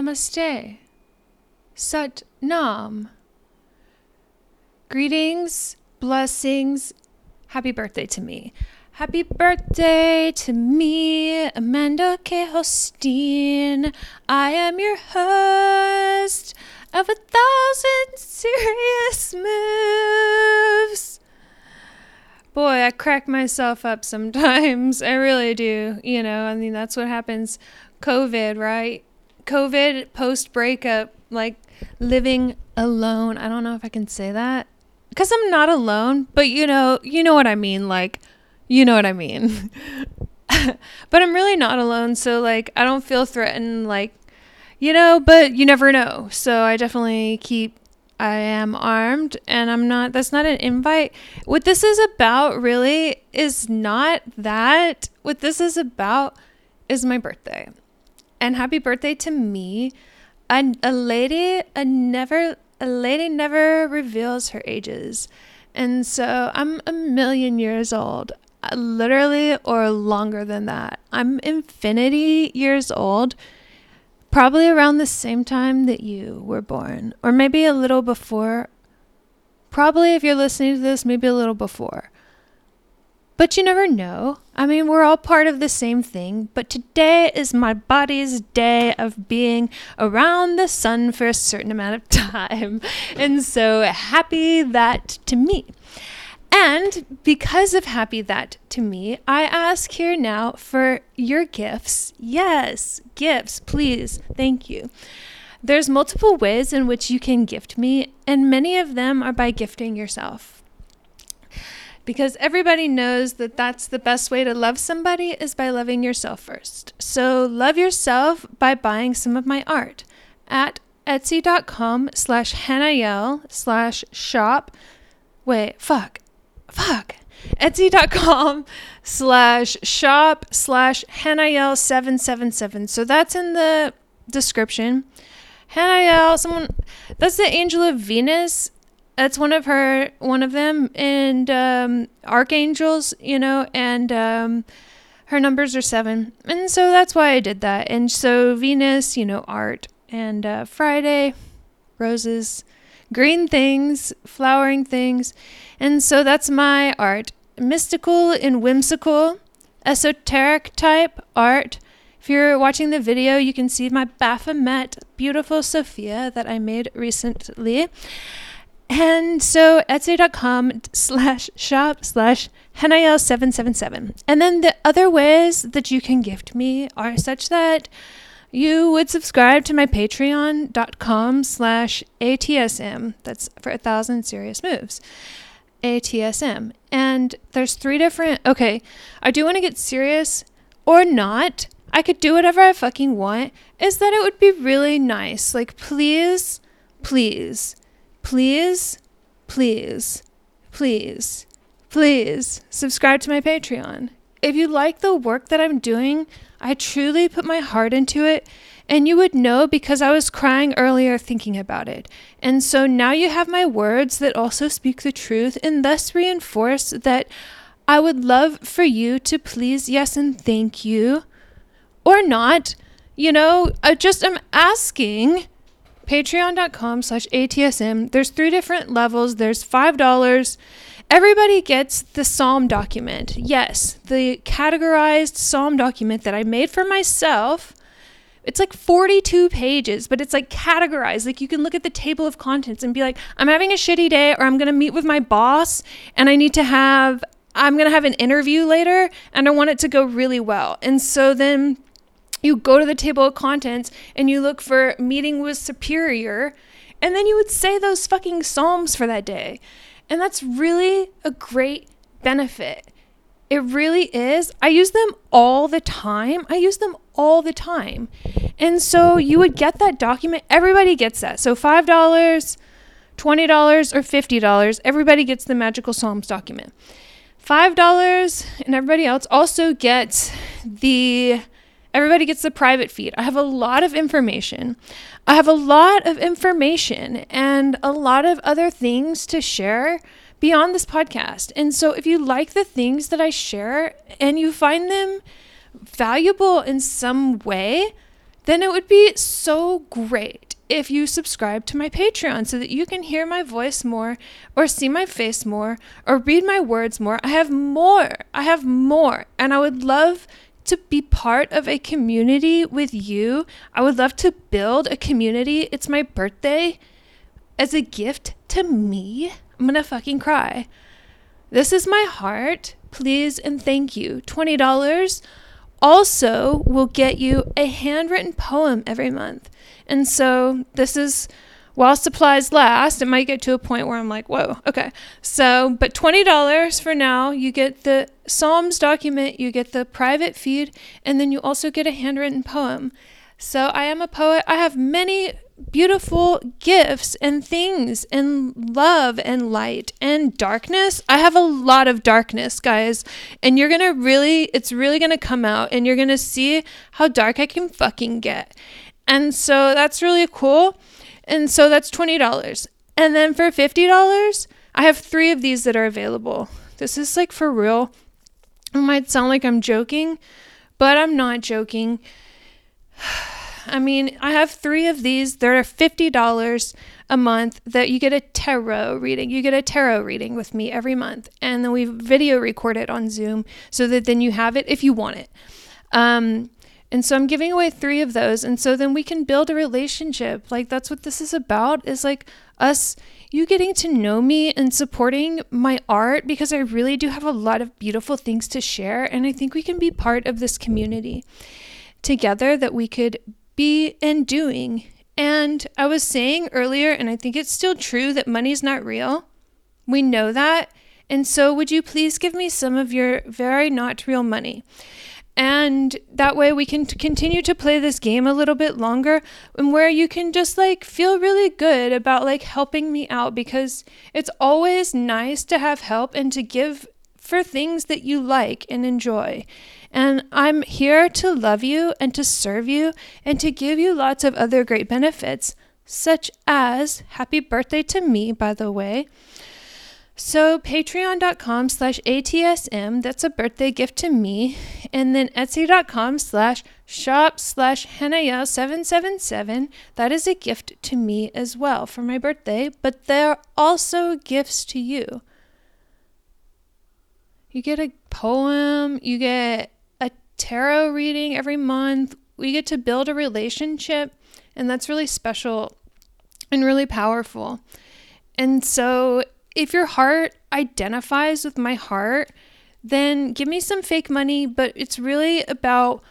Namaste. Sat Nam. Greetings, blessings, happy birthday to me. Happy birthday to me, Amanda K. Hosteen. I am your host of a thousand serious moves. Boy, I crack myself up sometimes. I really do. You know, I mean, that's what happens. COVID, right? COVID post breakup, like living alone. I don't know if I can say that because I'm not alone, but you know, you know what I mean. Like, you know what I mean. but I'm really not alone. So, like, I don't feel threatened, like, you know, but you never know. So, I definitely keep, I am armed and I'm not, that's not an invite. What this is about really is not that. What this is about is my birthday. And happy birthday to me. A, lady, a never, a lady never reveals her ages. And so I'm a million years old uh, literally or longer than that. I'm infinity years old, probably around the same time that you were born, or maybe a little before. Probably, if you're listening to this, maybe a little before. But you never know. I mean, we're all part of the same thing. But today is my body's day of being around the sun for a certain amount of time. And so happy that to me. And because of Happy That to me, I ask here now for your gifts. Yes, gifts, please. Thank you. There's multiple ways in which you can gift me, and many of them are by gifting yourself. Because everybody knows that that's the best way to love somebody is by loving yourself first. So love yourself by buying some of my art at etsy.com slash hannayel slash shop. Wait, fuck fuck etsy.com slash shop slash hannayel 777 so that's in the description hannayel someone that's the angel of venus that's one of her one of them. And um, archangels you know and um, her numbers are seven. And so that's why i did that. And so venus you know art and uh, friday roses green things flowering things. And so that's my art. Mystical and whimsical, esoteric type art. If you're watching the video, you can see my Baphomet beautiful Sophia that I made recently. And so etsy.com slash shop slash hannayel777. And then the other ways that you can gift me are such that you would subscribe to my patreon.com slash ATSM. That's for a thousand serious moves. ATSM. And there's three different. Okay, I do want to get serious or not. I could do whatever I fucking want. Is that it would be really nice. Like, please, please, please, please, please, please subscribe to my Patreon. If you like the work that I'm doing, I truly put my heart into it and you would know because I was crying earlier thinking about it. And so now you have my words that also speak the truth and thus reinforce that I would love for you to please, yes, and thank you, or not. You know, I just am asking. Patreon.com slash ATSM. There's three different levels. There's $5. Everybody gets the Psalm document. Yes, the categorized Psalm document that I made for myself it's like 42 pages, but it's like categorized. Like you can look at the table of contents and be like, I'm having a shitty day, or I'm going to meet with my boss and I need to have, I'm going to have an interview later and I want it to go really well. And so then you go to the table of contents and you look for meeting with superior, and then you would say those fucking Psalms for that day. And that's really a great benefit. It really is. I use them all the time. I use them all the time. And so you would get that document. Everybody gets that. So $5, $20, or $50, everybody gets the Magical Psalms document. $5 and everybody else also gets the everybody gets the private feed. I have a lot of information. I have a lot of information and a lot of other things to share beyond this podcast. And so if you like the things that I share and you find them valuable in some way, then it would be so great if you subscribe to my Patreon so that you can hear my voice more or see my face more or read my words more. I have more. I have more. And I would love to be part of a community with you. I would love to build a community. It's my birthday as a gift to me. I'm to fucking cry. This is my heart. Please and thank you. $20 also will get you a handwritten poem every month. And so this is while supplies last, it might get to a point where I'm like, whoa, okay. So, but $20 for now, you get the Psalms document, you get the private feed, and then you also get a handwritten poem. So, I am a poet. I have many beautiful gifts and things and love and light and darkness. I have a lot of darkness, guys. And you're going to really, it's really going to come out and you're going to see how dark I can fucking get. And so that's really cool. And so that's $20. And then for $50, I have three of these that are available. This is like for real. It might sound like I'm joking, but I'm not joking. I mean, I have three of these. They're $50 a month that you get a tarot reading. You get a tarot reading with me every month. And then we video record it on Zoom so that then you have it if you want it. Um, and so I'm giving away three of those. And so then we can build a relationship. Like that's what this is about is like us, you getting to know me and supporting my art because I really do have a lot of beautiful things to share. And I think we can be part of this community together that we could be and doing. And I was saying earlier, and I think it's still true, that money's not real. We know that. And so, would you please give me some of your very not real money? And that way we can t- continue to play this game a little bit longer and where you can just like feel really good about like helping me out because it's always nice to have help and to give for things that you like and enjoy. And I'm here to love you and to serve you and to give you lots of other great benefits, such as happy birthday to me, by the way. So patreon.com slash ATSM, that's a birthday gift to me. And then etsy.com slash shop slash Hanaya777, that is a gift to me as well for my birthday, but they're also gifts to you. You get a poem, you get a tarot reading every month. We get to build a relationship, and that's really special and really powerful. And so, if your heart identifies with my heart, then give me some fake money, but it's really about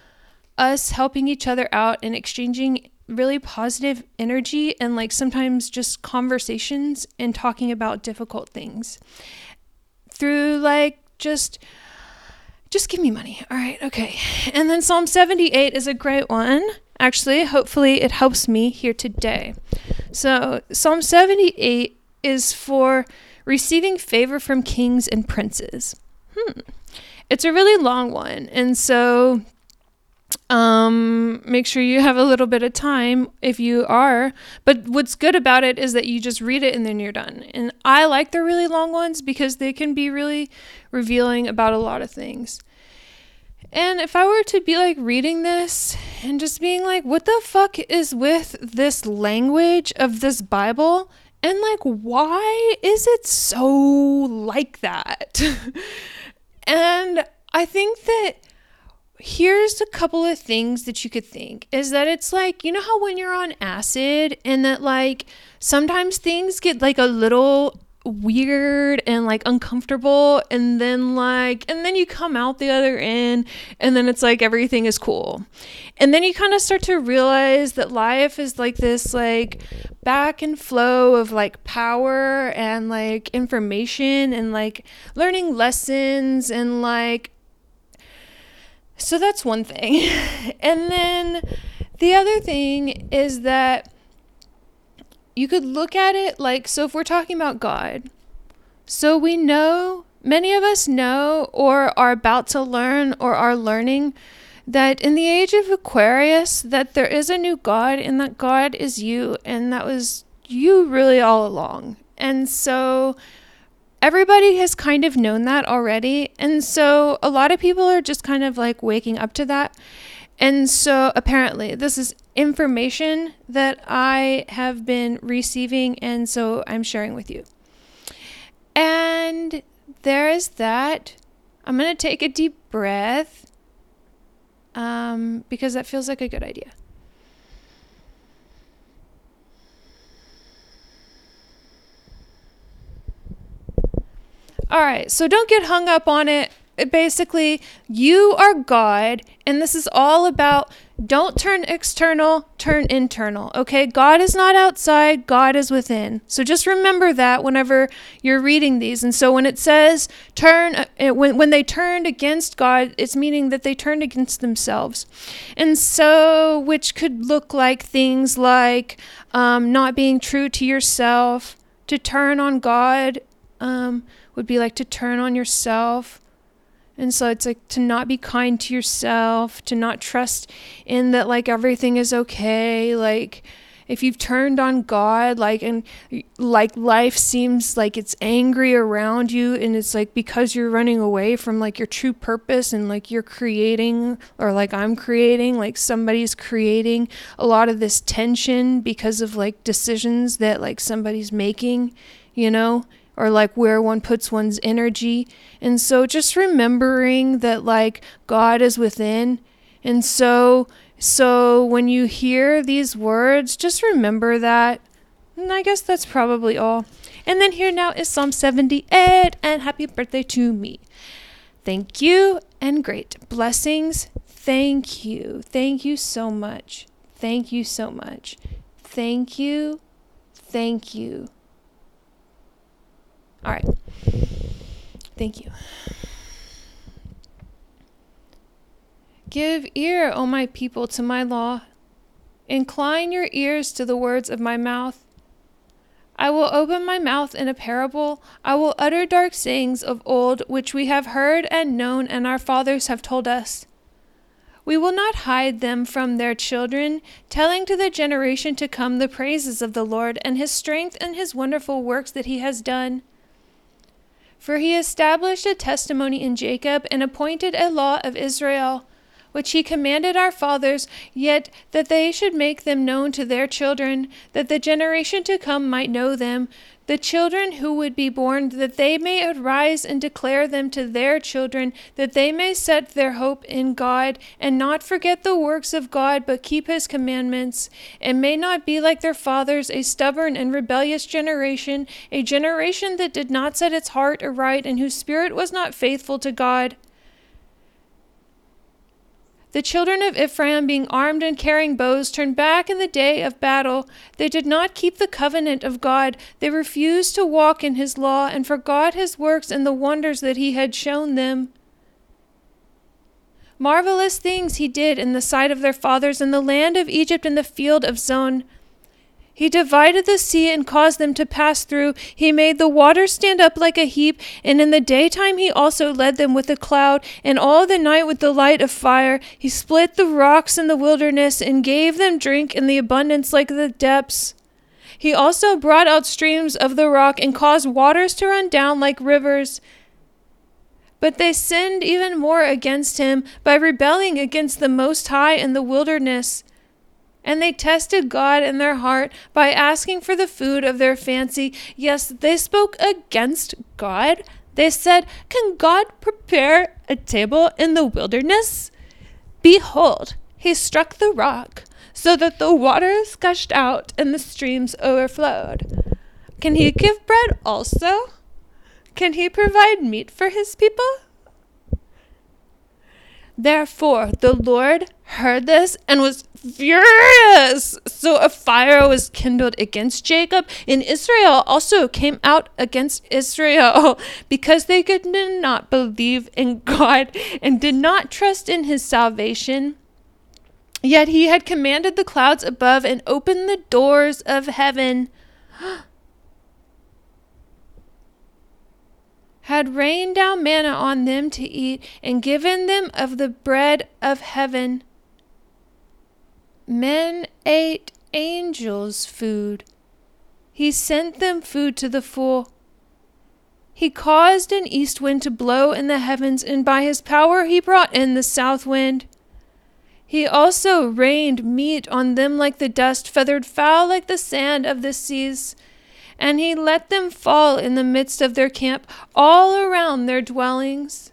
us helping each other out and exchanging really positive energy and like sometimes just conversations and talking about difficult things through like just just give me money. All right, okay. And then Psalm 78 is a great one. Actually, hopefully, it helps me here today. So, Psalm 78 is for receiving favor from kings and princes. Hmm. It's a really long one. And so, um, make sure you have a little bit of time if you are. But what's good about it is that you just read it and then you're done. And I like the really long ones because they can be really revealing about a lot of things. And if I were to be like reading this and just being like, what the fuck is with this language of this Bible? And like, why is it so like that? and I think that here's a couple of things that you could think is that it's like, you know how when you're on acid and that like sometimes things get like a little weird and like uncomfortable and then like and then you come out the other end and then it's like everything is cool. And then you kind of start to realize that life is like this like back and flow of like power and like information and like learning lessons and like so that's one thing. And then the other thing is that you could look at it like so if we're talking about God, so we know, many of us know or are about to learn or are learning that in the age of Aquarius that there is a new God and that God is you and that was you really all along. And so everybody has kind of known that already. And so a lot of people are just kind of like waking up to that. And so apparently, this is information that I have been receiving, and so I'm sharing with you. And there is that. I'm going to take a deep breath um, because that feels like a good idea. All right, so don't get hung up on it. Basically, you are God, and this is all about don't turn external, turn internal. Okay? God is not outside, God is within. So just remember that whenever you're reading these. And so when it says turn, uh, when, when they turned against God, it's meaning that they turned against themselves. And so, which could look like things like um, not being true to yourself, to turn on God. Um, would be like to turn on yourself. And so it's like to not be kind to yourself, to not trust in that like everything is okay, like if you've turned on God, like, and like life seems like it's angry around you, and it's like because you're running away from like your true purpose, and like you're creating, or like I'm creating, like somebody's creating a lot of this tension because of like decisions that like somebody's making, you know, or like where one puts one's energy. And so just remembering that like God is within. And so so when you hear these words, just remember that. And I guess that's probably all. And then here now is Psalm 78 and happy birthday to me. Thank you and great blessings. Thank you. Thank you so much. Thank you so much. Thank you. Thank you. All right. Thank you. Give ear, O my people, to my law. Incline your ears to the words of my mouth. I will open my mouth in a parable. I will utter dark sayings of old, which we have heard and known, and our fathers have told us. We will not hide them from their children, telling to the generation to come the praises of the Lord and his strength and his wonderful works that he has done. For he established a testimony in Jacob and appointed a law of Israel, which he commanded our fathers, yet that they should make them known to their children, that the generation to come might know them, the children who would be born, that they may arise and declare them to their children, that they may set their hope in God, and not forget the works of God, but keep his commandments, and may not be like their fathers, a stubborn and rebellious generation, a generation that did not set its heart aright, and whose spirit was not faithful to God. The children of Ephraim, being armed and carrying bows, turned back in the day of battle. They did not keep the covenant of God. They refused to walk in his law and forgot his works and the wonders that he had shown them. Marvelous things he did in the sight of their fathers in the land of Egypt in the field of Zoan. He divided the sea and caused them to pass through. He made the waters stand up like a heap, and in the daytime he also led them with a cloud, and all the night with the light of fire. He split the rocks in the wilderness and gave them drink in the abundance like the depths. He also brought out streams of the rock and caused waters to run down like rivers. But they sinned even more against him by rebelling against the Most High in the wilderness. And they tested God in their heart by asking for the food of their fancy. Yes, they spoke against God. They said, Can God prepare a table in the wilderness? Behold, he struck the rock, so that the waters gushed out and the streams overflowed. Can he give bread also? Can he provide meat for his people? Therefore, the Lord heard this and was furious. So a fire was kindled against Jacob, and Israel also came out against Israel because they could not believe in God and did not trust in his salvation. Yet he had commanded the clouds above and opened the doors of heaven. had rained down manna on them to eat, and given them of the bread of heaven. Men ate angels' food. He sent them food to the full. He caused an east wind to blow in the heavens, and by his power he brought in the south wind. He also rained meat on them like the dust, feathered fowl like the sand of the seas. And he let them fall in the midst of their camp, all around their dwellings.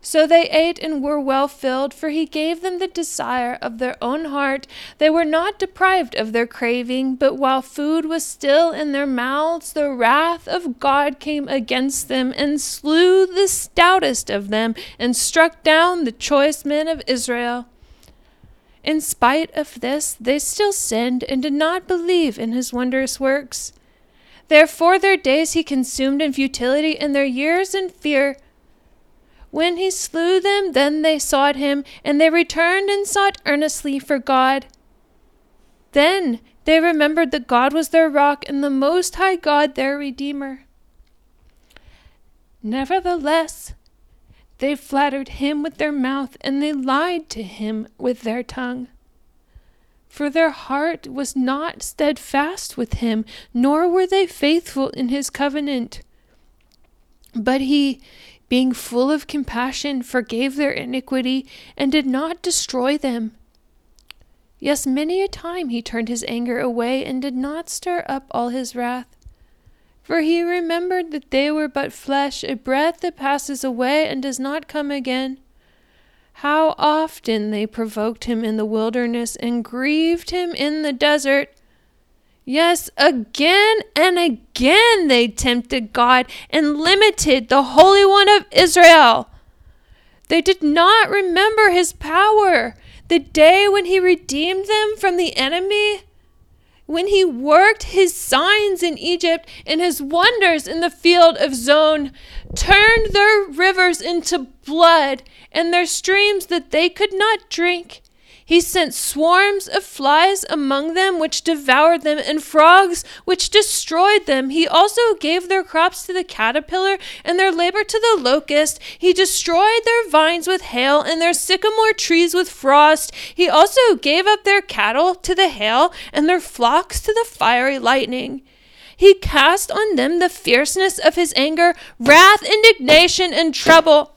So they ate and were well filled, for he gave them the desire of their own heart. They were not deprived of their craving, but while food was still in their mouths, the wrath of God came against them and slew the stoutest of them and struck down the choice men of Israel. In spite of this, they still sinned and did not believe in his wondrous works. Therefore, their days he consumed in futility, and their years in fear. When he slew them, then they sought him, and they returned and sought earnestly for God. Then they remembered that God was their rock and the Most High God their Redeemer. Nevertheless, they flattered him with their mouth, and they lied to him with their tongue. For their heart was not steadfast with him, nor were they faithful in his covenant. But he being full of compassion, forgave their iniquity, and did not destroy them. Yes, many a time he turned his anger away, and did not stir up all his wrath. For he remembered that they were but flesh, a breath that passes away and does not come again. How often they provoked him in the wilderness and grieved him in the desert. Yes, again and again they tempted God and limited the Holy One of Israel. They did not remember his power, the day when he redeemed them from the enemy, when he worked his signs in Egypt and his wonders in the field of Zoan, turned their rivers into blood and their streams that they could not drink. He sent swarms of flies among them, which devoured them, and frogs, which destroyed them. He also gave their crops to the caterpillar, and their labor to the locust. He destroyed their vines with hail, and their sycamore trees with frost. He also gave up their cattle to the hail, and their flocks to the fiery lightning. He cast on them the fierceness of his anger, wrath, indignation, and trouble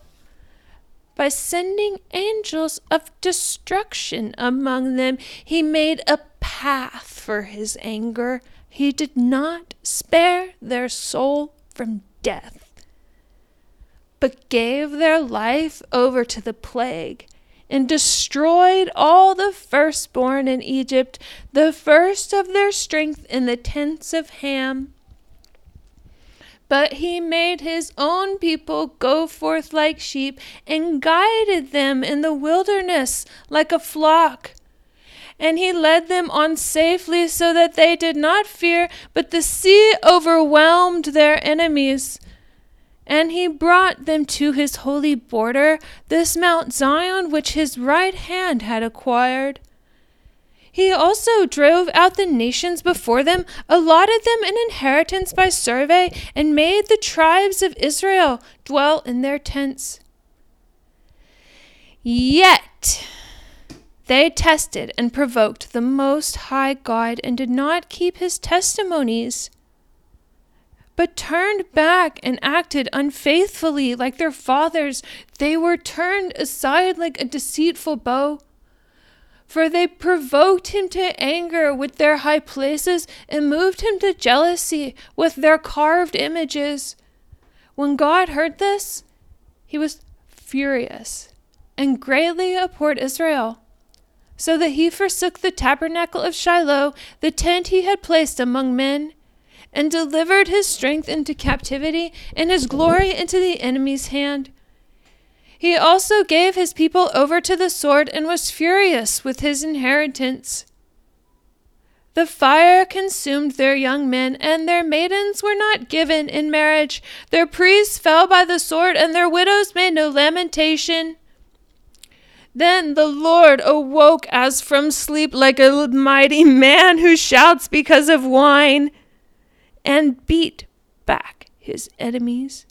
by sending angels of destruction among them. He made a path for his anger. He did not spare their soul from death, but gave their life over to the plague and destroyed all the firstborn in Egypt, the first of their strength in the tents of Ham but he made his own people go forth like sheep, and guided them in the wilderness like a flock. And he led them on safely, so that they did not fear, but the sea overwhelmed their enemies. And he brought them to his holy border, this Mount Zion, which his right hand had acquired. He also drove out the nations before them, allotted them an inheritance by survey, and made the tribes of Israel dwell in their tents. Yet they tested and provoked the Most High God and did not keep his testimonies, but turned back and acted unfaithfully like their fathers. They were turned aside like a deceitful bow for they provoked him to anger with their high places and moved him to jealousy with their carved images. When God heard this, he was furious and greatly abhorred Israel, so that he forsook the tabernacle of Shiloh, the tent he had placed among men, and delivered his strength into captivity and his glory into the enemy's hand. He also gave his people over to the sword and was furious with his inheritance. The fire consumed their young men, and their maidens were not given in marriage. Their priests fell by the sword, and their widows made no lamentation. Then the Lord awoke as from sleep like a mighty man who shouts because of wine, and beat back his enemies.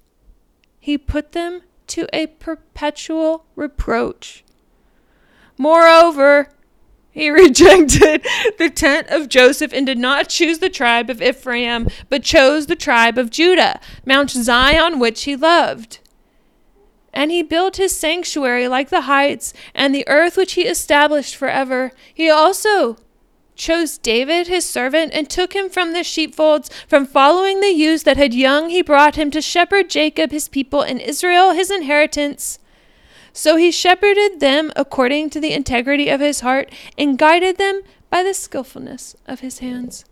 He put them to a perpetual reproach. Moreover, he rejected the tent of Joseph and did not choose the tribe of Ephraim, but chose the tribe of Judah, Mount Zion, which he loved. And he built his sanctuary like the heights, and the earth which he established forever. He also chose David his servant and took him from the sheepfolds, from following the ewes that had young, he brought him to shepherd Jacob his people and Israel his inheritance. So he shepherded them according to the integrity of his heart and guided them by the skillfulness of his hands.